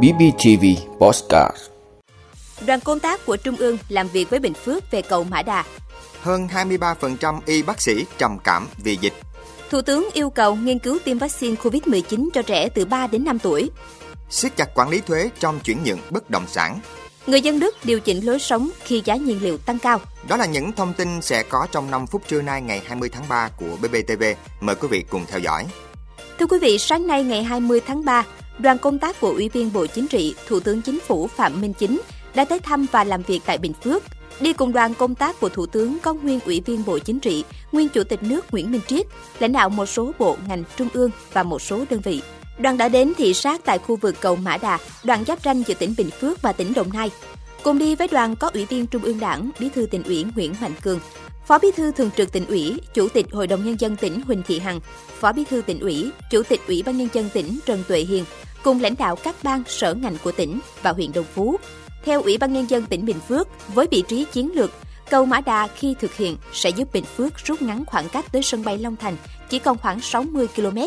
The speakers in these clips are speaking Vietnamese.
BBTV Postcard Đoàn công tác của Trung ương làm việc với Bình Phước về cầu Mã Đà. Hơn 23% y bác sĩ trầm cảm vì dịch. Thủ tướng yêu cầu nghiên cứu tiêm vaccine COVID-19 cho trẻ từ 3 đến 5 tuổi. siết chặt quản lý thuế trong chuyển nhượng bất động sản. Người dân Đức điều chỉnh lối sống khi giá nhiên liệu tăng cao. Đó là những thông tin sẽ có trong 5 phút trưa nay ngày 20 tháng 3 của BBTV. Mời quý vị cùng theo dõi. Thưa quý vị, sáng nay ngày 20 tháng 3, đoàn công tác của Ủy viên Bộ Chính trị, Thủ tướng Chính phủ Phạm Minh Chính đã tới thăm và làm việc tại Bình Phước. Đi cùng đoàn công tác của Thủ tướng có nguyên Ủy viên Bộ Chính trị, nguyên Chủ tịch nước Nguyễn Minh Triết, lãnh đạo một số bộ ngành trung ương và một số đơn vị. Đoàn đã đến thị sát tại khu vực cầu Mã Đà, đoạn giáp ranh giữa tỉnh Bình Phước và tỉnh Đồng Nai. Cùng đi với đoàn có Ủy viên Trung ương Đảng, Bí thư tỉnh ủy Nguyễn Mạnh Cường, Phó Bí thư Thường trực tỉnh ủy, Chủ tịch Hội đồng nhân dân tỉnh Huỳnh Thị Hằng, Phó Bí thư tỉnh ủy, Chủ tịch Ủy ban nhân dân tỉnh Trần Tuệ Hiền cùng lãnh đạo các ban sở ngành của tỉnh và huyện Đồng Phú. Theo Ủy ban nhân dân tỉnh Bình Phước, với vị trí chiến lược, cầu Mã Đà khi thực hiện sẽ giúp Bình Phước rút ngắn khoảng cách tới sân bay Long Thành chỉ còn khoảng 60 km.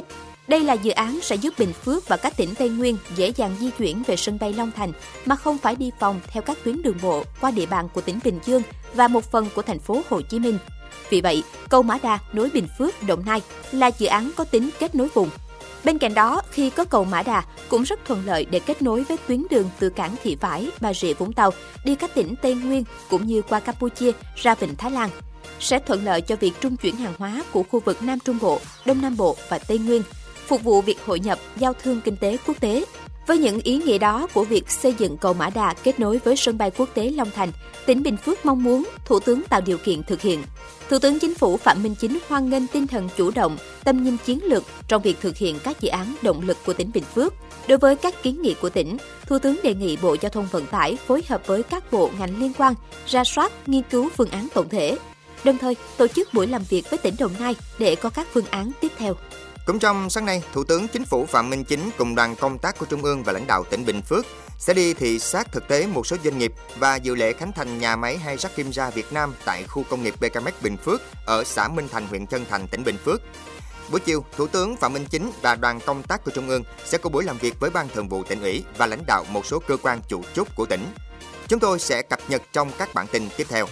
Đây là dự án sẽ giúp Bình Phước và các tỉnh Tây Nguyên dễ dàng di chuyển về sân bay Long Thành mà không phải đi vòng theo các tuyến đường bộ qua địa bàn của tỉnh Bình Dương và một phần của thành phố Hồ Chí Minh. Vì vậy, cầu Mã Đà nối Bình Phước, Đồng Nai là dự án có tính kết nối vùng. Bên cạnh đó, khi có cầu Mã Đà cũng rất thuận lợi để kết nối với tuyến đường từ cảng Thị Vải, Bà Rịa Vũng Tàu đi các tỉnh Tây Nguyên cũng như qua Campuchia ra Vịnh Thái Lan sẽ thuận lợi cho việc trung chuyển hàng hóa của khu vực Nam Trung Bộ, Đông Nam Bộ và Tây Nguyên, phục vụ việc hội nhập, giao thương kinh tế quốc tế. Với những ý nghĩa đó của việc xây dựng cầu Mã Đà kết nối với sân bay quốc tế Long Thành, tỉnh Bình Phước mong muốn Thủ tướng tạo điều kiện thực hiện. Thủ tướng Chính phủ Phạm Minh Chính hoan nghênh tinh thần chủ động, tâm nhìn chiến lược trong việc thực hiện các dự án động lực của tỉnh Bình Phước. Đối với các kiến nghị của tỉnh, Thủ tướng đề nghị Bộ Giao thông Vận tải phối hợp với các bộ ngành liên quan, ra soát, nghiên cứu phương án tổng thể, đồng thời tổ chức buổi làm việc với tỉnh Đồng Nai để có các phương án tiếp theo. Cũng trong sáng nay, Thủ tướng Chính phủ Phạm Minh Chính cùng đoàn công tác của Trung ương và lãnh đạo tỉnh Bình Phước sẽ đi thị sát thực tế một số doanh nghiệp và dự lễ khánh thành nhà máy hay sắt kim ra Việt Nam tại khu công nghiệp BKMX Bình Phước ở xã Minh Thành, huyện Chân Thành, tỉnh Bình Phước. Buổi chiều, Thủ tướng Phạm Minh Chính và đoàn công tác của Trung ương sẽ có buổi làm việc với Ban Thường vụ tỉnh ủy và lãnh đạo một số cơ quan chủ chốt của tỉnh. Chúng tôi sẽ cập nhật trong các bản tin tiếp theo.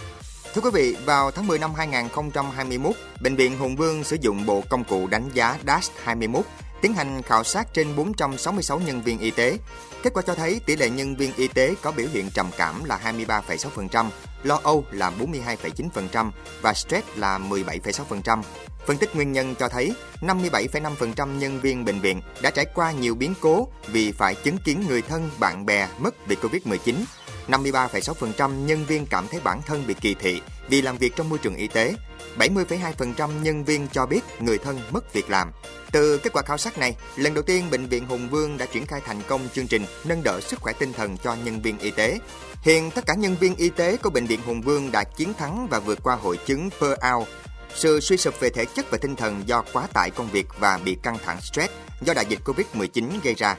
Thưa quý vị, vào tháng 10 năm 2021, Bệnh viện Hùng Vương sử dụng bộ công cụ đánh giá DASH 21 tiến hành khảo sát trên 466 nhân viên y tế. Kết quả cho thấy tỷ lệ nhân viên y tế có biểu hiện trầm cảm là 23,6%, lo âu là 42,9% và stress là 17,6%. Phân tích nguyên nhân cho thấy 57,5% nhân viên bệnh viện đã trải qua nhiều biến cố vì phải chứng kiến người thân, bạn bè mất vì Covid-19 53,6% nhân viên cảm thấy bản thân bị kỳ thị vì làm việc trong môi trường y tế. 70,2% nhân viên cho biết người thân mất việc làm. Từ kết quả khảo sát này, lần đầu tiên Bệnh viện Hùng Vương đã triển khai thành công chương trình nâng đỡ sức khỏe tinh thần cho nhân viên y tế. Hiện tất cả nhân viên y tế của Bệnh viện Hùng Vương đã chiến thắng và vượt qua hội chứng burnout, sự suy sụp về thể chất và tinh thần do quá tải công việc và bị căng thẳng stress do đại dịch Covid-19 gây ra.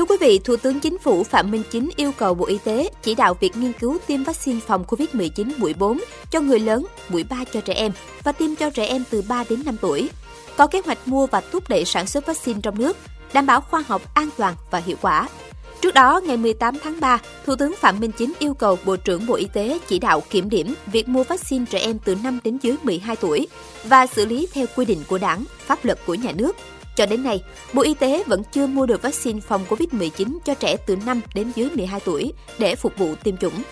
Thưa quý vị, Thủ tướng Chính phủ Phạm Minh Chính yêu cầu Bộ Y tế chỉ đạo việc nghiên cứu tiêm vaccine phòng COVID-19 mũi 4 cho người lớn, mũi 3 cho trẻ em và tiêm cho trẻ em từ 3 đến 5 tuổi. Có kế hoạch mua và thúc đẩy sản xuất vaccine trong nước, đảm bảo khoa học, an toàn và hiệu quả. Trước đó, ngày 18 tháng 3, Thủ tướng Phạm Minh Chính yêu cầu Bộ trưởng Bộ Y tế chỉ đạo kiểm điểm việc mua vaccine trẻ em từ 5 đến dưới 12 tuổi và xử lý theo quy định của đảng, pháp luật của nhà nước cho đến nay, Bộ Y tế vẫn chưa mua được vaccine phòng COVID-19 cho trẻ từ 5 đến dưới 12 tuổi để phục vụ tiêm chủng.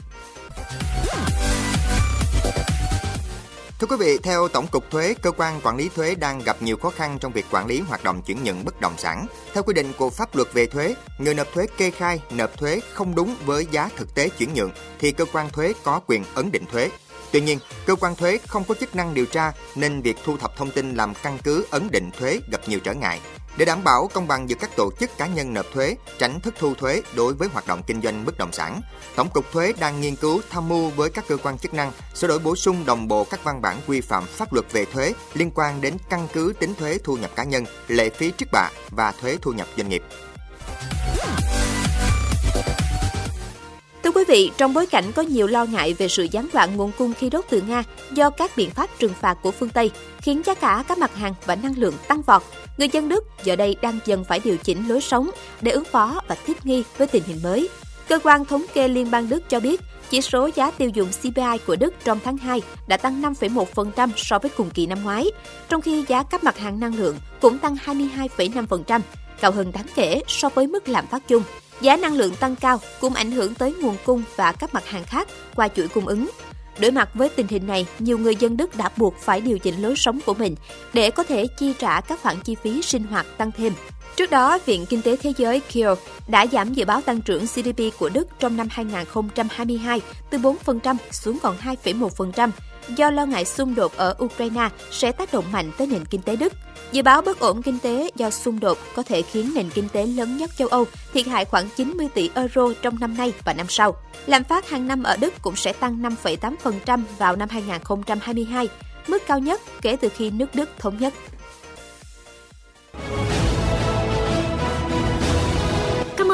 Thưa quý vị, theo Tổng cục Thuế, cơ quan quản lý thuế đang gặp nhiều khó khăn trong việc quản lý hoạt động chuyển nhượng bất động sản. Theo quy định của pháp luật về thuế, người nộp thuế kê khai nộp thuế không đúng với giá thực tế chuyển nhượng thì cơ quan thuế có quyền ấn định thuế. Tuy nhiên, cơ quan thuế không có chức năng điều tra nên việc thu thập thông tin làm căn cứ ấn định thuế gặp nhiều trở ngại. Để đảm bảo công bằng giữa các tổ chức cá nhân nộp thuế, tránh thất thu thuế đối với hoạt động kinh doanh bất động sản, Tổng cục Thuế đang nghiên cứu tham mưu với các cơ quan chức năng sửa đổi bổ sung đồng bộ các văn bản quy phạm pháp luật về thuế liên quan đến căn cứ tính thuế thu nhập cá nhân, lệ phí trước bạ và thuế thu nhập doanh nghiệp quý vị, trong bối cảnh có nhiều lo ngại về sự gián đoạn nguồn cung khí đốt từ Nga do các biện pháp trừng phạt của phương Tây, khiến giá cả các mặt hàng và năng lượng tăng vọt, người dân Đức giờ đây đang dần phải điều chỉnh lối sống để ứng phó và thích nghi với tình hình mới. Cơ quan thống kê Liên bang Đức cho biết, chỉ số giá tiêu dùng CPI của Đức trong tháng 2 đã tăng 5,1% so với cùng kỳ năm ngoái, trong khi giá các mặt hàng năng lượng cũng tăng 22,5%, cao hơn đáng kể so với mức lạm phát chung. Giá năng lượng tăng cao cũng ảnh hưởng tới nguồn cung và các mặt hàng khác qua chuỗi cung ứng. Đối mặt với tình hình này, nhiều người dân Đức đã buộc phải điều chỉnh lối sống của mình để có thể chi trả các khoản chi phí sinh hoạt tăng thêm. Trước đó, Viện Kinh tế Thế giới Kiel đã giảm dự báo tăng trưởng GDP của Đức trong năm 2022 từ 4% xuống còn 2,1% do lo ngại xung đột ở Ukraine sẽ tác động mạnh tới nền kinh tế Đức. Dự báo bất ổn kinh tế do xung đột có thể khiến nền kinh tế lớn nhất châu Âu thiệt hại khoảng 90 tỷ euro trong năm nay và năm sau. Lạm phát hàng năm ở Đức cũng sẽ tăng 5,8% vào năm 2022, mức cao nhất kể từ khi nước Đức thống nhất.